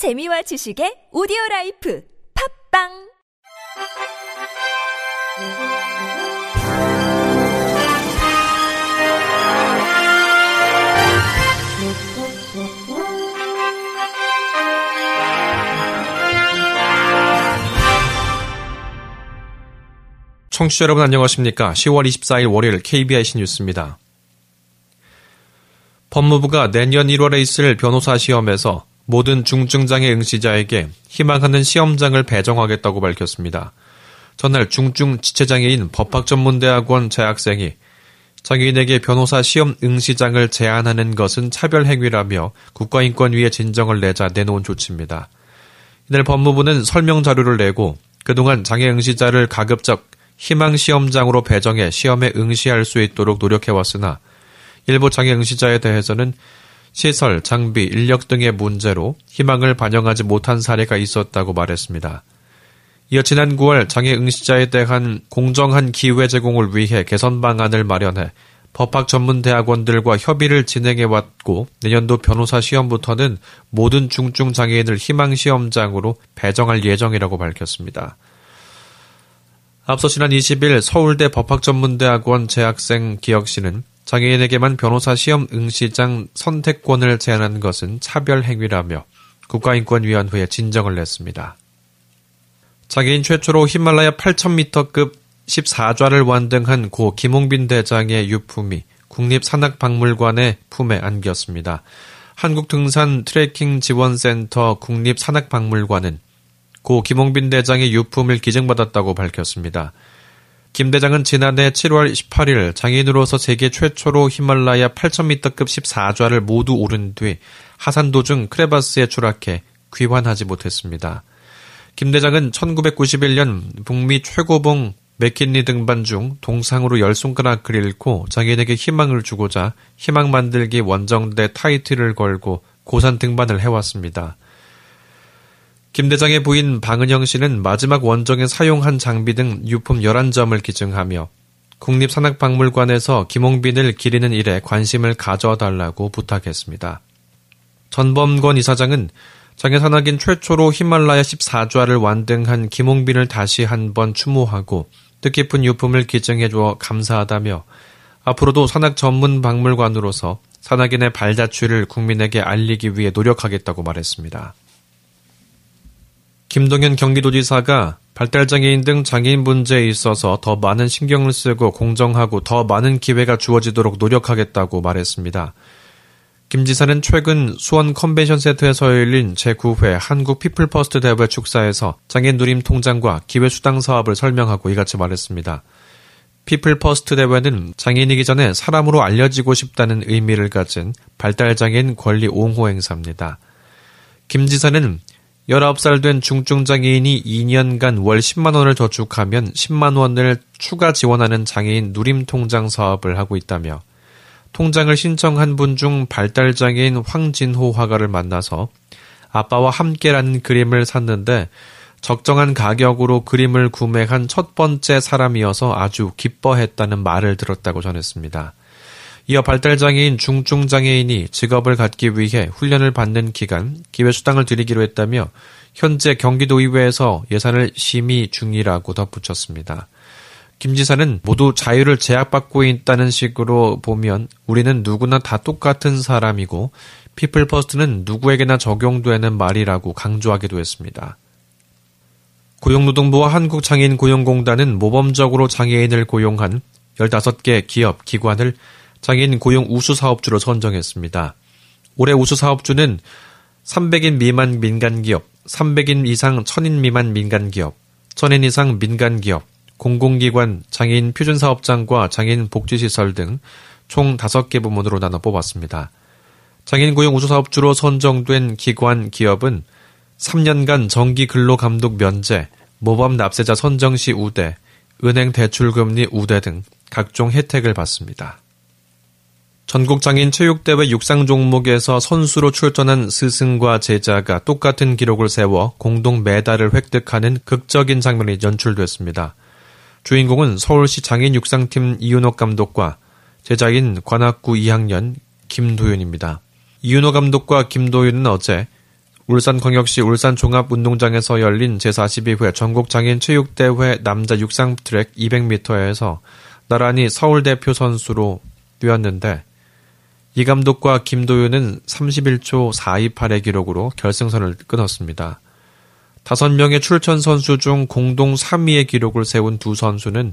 재미와 지식의 오디오 라이프 팝빵 청취자 여러분 안녕하십니까? 10월 24일 월요일 KBIC 뉴스입니다. 법무부가 내년 1월에 있을 변호사 시험에서 모든 중증장애 응시자에게 희망하는 시험장을 배정하겠다고 밝혔습니다. 전날 중증 지체장애인 법학전문대학원 재학생이 장애인에게 변호사 시험 응시장을 제한하는 것은 차별 행위라며 국가인권위에 진정을 내자 내놓은 조치입니다. 이날 법무부는 설명 자료를 내고 그동안 장애 응시자를 가급적 희망 시험장으로 배정해 시험에 응시할 수 있도록 노력해왔으나 일부 장애 응시자에 대해서는 시설, 장비, 인력 등의 문제로 희망을 반영하지 못한 사례가 있었다고 말했습니다. 이어 지난 9월 장애 응시자에 대한 공정한 기회 제공을 위해 개선 방안을 마련해 법학 전문 대학원들과 협의를 진행해 왔고 내년도 변호사 시험부터는 모든 중증 장애인을 희망 시험장으로 배정할 예정이라고 밝혔습니다. 앞서 지난 20일 서울대 법학전문대학원 재학생 기혁 씨는 장애인에게만 변호사 시험 응시장 선택권을 제한한 것은 차별 행위라며 국가인권위원회에 진정을 냈습니다. 장애인 최초로 히말라야 8,000m급 14좌를 완등한 고 김홍빈 대장의 유품이 국립산악박물관의 품에 안겼습니다. 한국등산 트레킹 지원센터 국립산악박물관은 고 김홍빈 대장의 유품을 기증받았다고 밝혔습니다. 김 대장은 지난해 7월 18일 장인으로서 세계 최초로 히말라야 8,000m급 14좌를 모두 오른 뒤 하산 도중 크레바스에 추락해 귀환하지 못했습니다. 김 대장은 1991년 북미 최고봉 맥킨리 등반 중 동상으로 열 손가락을 잃고 장인에게 희망을 주고자 희망 만들기 원정대 타이틀을 걸고 고산 등반을 해왔습니다. 김 대장의 부인 방은영 씨는 마지막 원정에 사용한 장비 등 유품 11점을 기증하며 국립산악박물관에서 김홍빈을 기리는 일에 관심을 가져달라고 부탁했습니다. 전범권 이사장은 장애산악인 최초로 히말라야 14좌를 완등한 김홍빈을 다시 한번 추모하고 뜻깊은 유품을 기증해줘 감사하다며 앞으로도 산악 전문 박물관으로서 산악인의 발자취를 국민에게 알리기 위해 노력하겠다고 말했습니다. 김동연 경기도지사가 발달장애인 등 장애인 문제에 있어서 더 많은 신경을 쓰고 공정하고 더 많은 기회가 주어지도록 노력하겠다고 말했습니다. 김 지사는 최근 수원 컨벤션 센터에서 열린 제9회 한국 피플퍼스트 대회 축사에서 장애인 누림 통장과 기회수당 사업을 설명하고 이같이 말했습니다. 피플퍼스트 대회는 장애인이기 전에 사람으로 알려지고 싶다는 의미를 가진 발달장애인 권리 옹호 행사입니다. 김 지사는 19살 된 중증장애인이 2년간 월 10만원을 저축하면 10만원을 추가 지원하는 장애인 누림통장 사업을 하고 있다며 통장을 신청한 분 중 발달장애인 황진호 화가를 만나서 아빠와 함께라는 그림을 샀는데 적정한 가격으로 그림을 구매한 첫 번째 사람이어서 아주 기뻐했다는 말을 들었다고 전했습니다. 이어 발달장애인 중증장애인이 직업을 갖기 위해 훈련을 받는 기간 기회수당을 드리기로 했다며 현재 경기도의회에서 예산을 심의 중이라고 덧붙였습니다. 김 지사는 모두 자유를 제약받고 있다는 식으로 보면 우리는 누구나 다 똑같은 사람이고 people first는 누구에게나 적용되는 말이라고 강조하기도 했습니다. 고용노동부와 한국장애인 고용공단은 모범적으로 장애인을 고용한 15개 기업, 기관을 장애인 고용 우수 사업주로 선정했습니다. 올해 우수 사업주는 300인 미만 민간 기업, 300인 이상 1000인 미만 민간 기업, 1000인 이상 민간 기업, 공공기관, 장애인 표준 사업장과 장애인 복지시설 등 총 5개 부문으로 나눠 뽑았습니다. 장애인 고용 우수 사업주로 선정된 기관, 기업은 3년간 정기 근로 감독 면제, 모범 납세자 선정 시 우대, 은행 대출금리 우대 등 각종 혜택을 받습니다. 전국장애인 체육대회 육상 종목에서 선수로 출전한 스승과 제자가 똑같은 기록을 세워 공동 메달을 획득하는 극적인 장면이 연출됐습니다. 주인공은 서울시 장애인 육상팀 이윤옥 감독과 제자인 관악구 2학년 김도윤입니다. 이윤호 감독과 김도윤은 어제 울산광역시 울산종합운동장에서 열린 제42회 전국장애인 체육대회 남자 육상 트랙 200m에서 나란히 서울 대표 선수로 뛰었는데 이 감독과 김도윤은 31초 428의 기록으로 결승선을 끊었습니다. 다섯 명의 출전 선수 중 공동 3위의 기록을 세운 두 선수는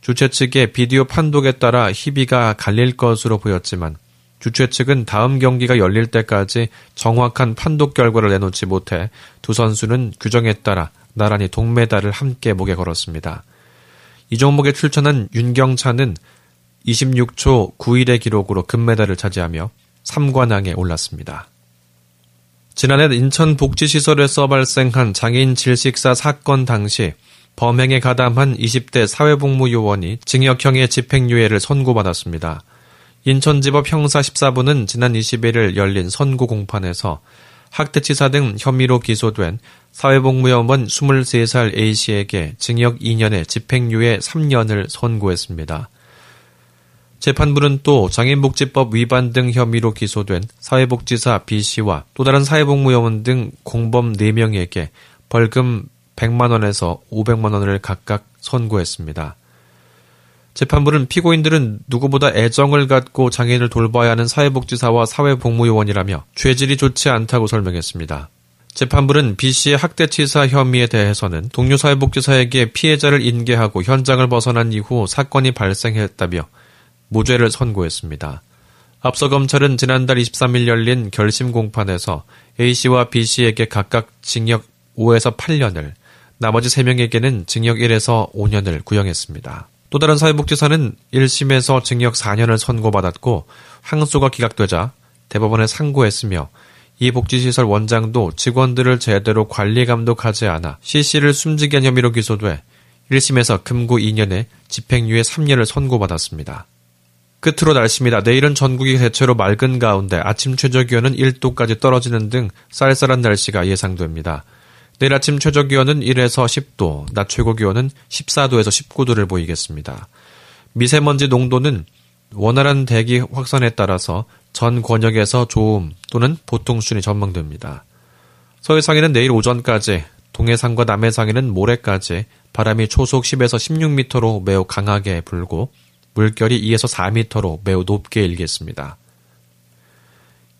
주최 측의 비디오 판독에 따라 희비가 갈릴 것으로 보였지만 주최 측은 다음 경기가 열릴 때까지 정확한 판독 결과를 내놓지 못해 두 선수는 규정에 따라 나란히 동메달을 함께 목에 걸었습니다. 이 종목에 출전한 윤경찬은 26초 9일의 기록으로 금메달을 차지하며 3관왕에 올랐습니다. 지난해 인천 복지시설에서 발생한 장애인 질식사 사건 당시 범행에 가담한 20대 사회복무 요원이 징역형의 집행유예를 선고받았습니다. 인천지법 형사 14부는 지난 21일 열린 선고 공판에서 학대치사 등 혐의로 기소된 사회복무요원 23살 A씨에게 징역 2년에 집행유예 3년을 선고했습니다. 재판부는 또 장애인복지법 위반 등 혐의로 기소된 사회복지사 B씨와 또 다른 사회복무요원 등 공범 4명에게 벌금 100만 원에서 500만 원을 각각 선고했습니다. 재판부는 피고인들은 누구보다 애정을 갖고 장애인을 돌봐야 하는 사회복지사와 사회복무요원이라며 죄질이 좋지 않다고 설명했습니다. 재판부는 B씨의 학대치사 혐의에 대해서는 동료 사회복지사에게 피해자를 인계하고 현장을 벗어난 이후 사건이 발생했다며 무죄를 선고했습니다. 앞서 검찰은 지난달 23일 열린 결심 공판에서 A씨와 B씨에게 각각 징역 5에서 8년을, 나머지 3명에게는 징역 1에서 5년을 구형했습니다. 또 다른 사회복지사는 1심에서 징역 4년을 선고받았고 항소가 기각되자 대법원에 상고했으며 이 복지시설 원장도 직원들을 제대로 관리 감독하지 않아 CC를 숨지게 한 혐의로 기소돼 1심에서 금고 2년에 집행유예 3년을 선고받았습니다. 끝으로 날씨입니다. 내일은 전국이 대체로 맑은 가운데 아침 최저 기온은 1도까지 떨어지는 등 쌀쌀한 날씨가 예상됩니다. 내일 아침 최저 기온은 1에서 10도, 낮 최고 기온은 14도에서 19도를 보이겠습니다. 미세먼지 농도는 원활한 대기 확산에 따라서 전 권역에서 좋음 또는 보통 수준이 전망됩니다. 서해상에는 내일 오전까지, 동해상과 남해상에는 모레까지 바람이 초속 10에서 16m로 매우 강하게 불고 물결이 2에서 4m로 매우 높게 일겠습니다.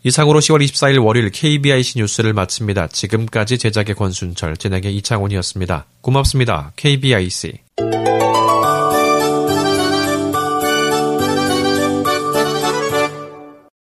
이상으로 10월 24일 월요일 KBIC 뉴스를 마칩니다. 지금까지 제작의 권순철, 진행의 이창훈이었습니다. 고맙습니다. KBIC.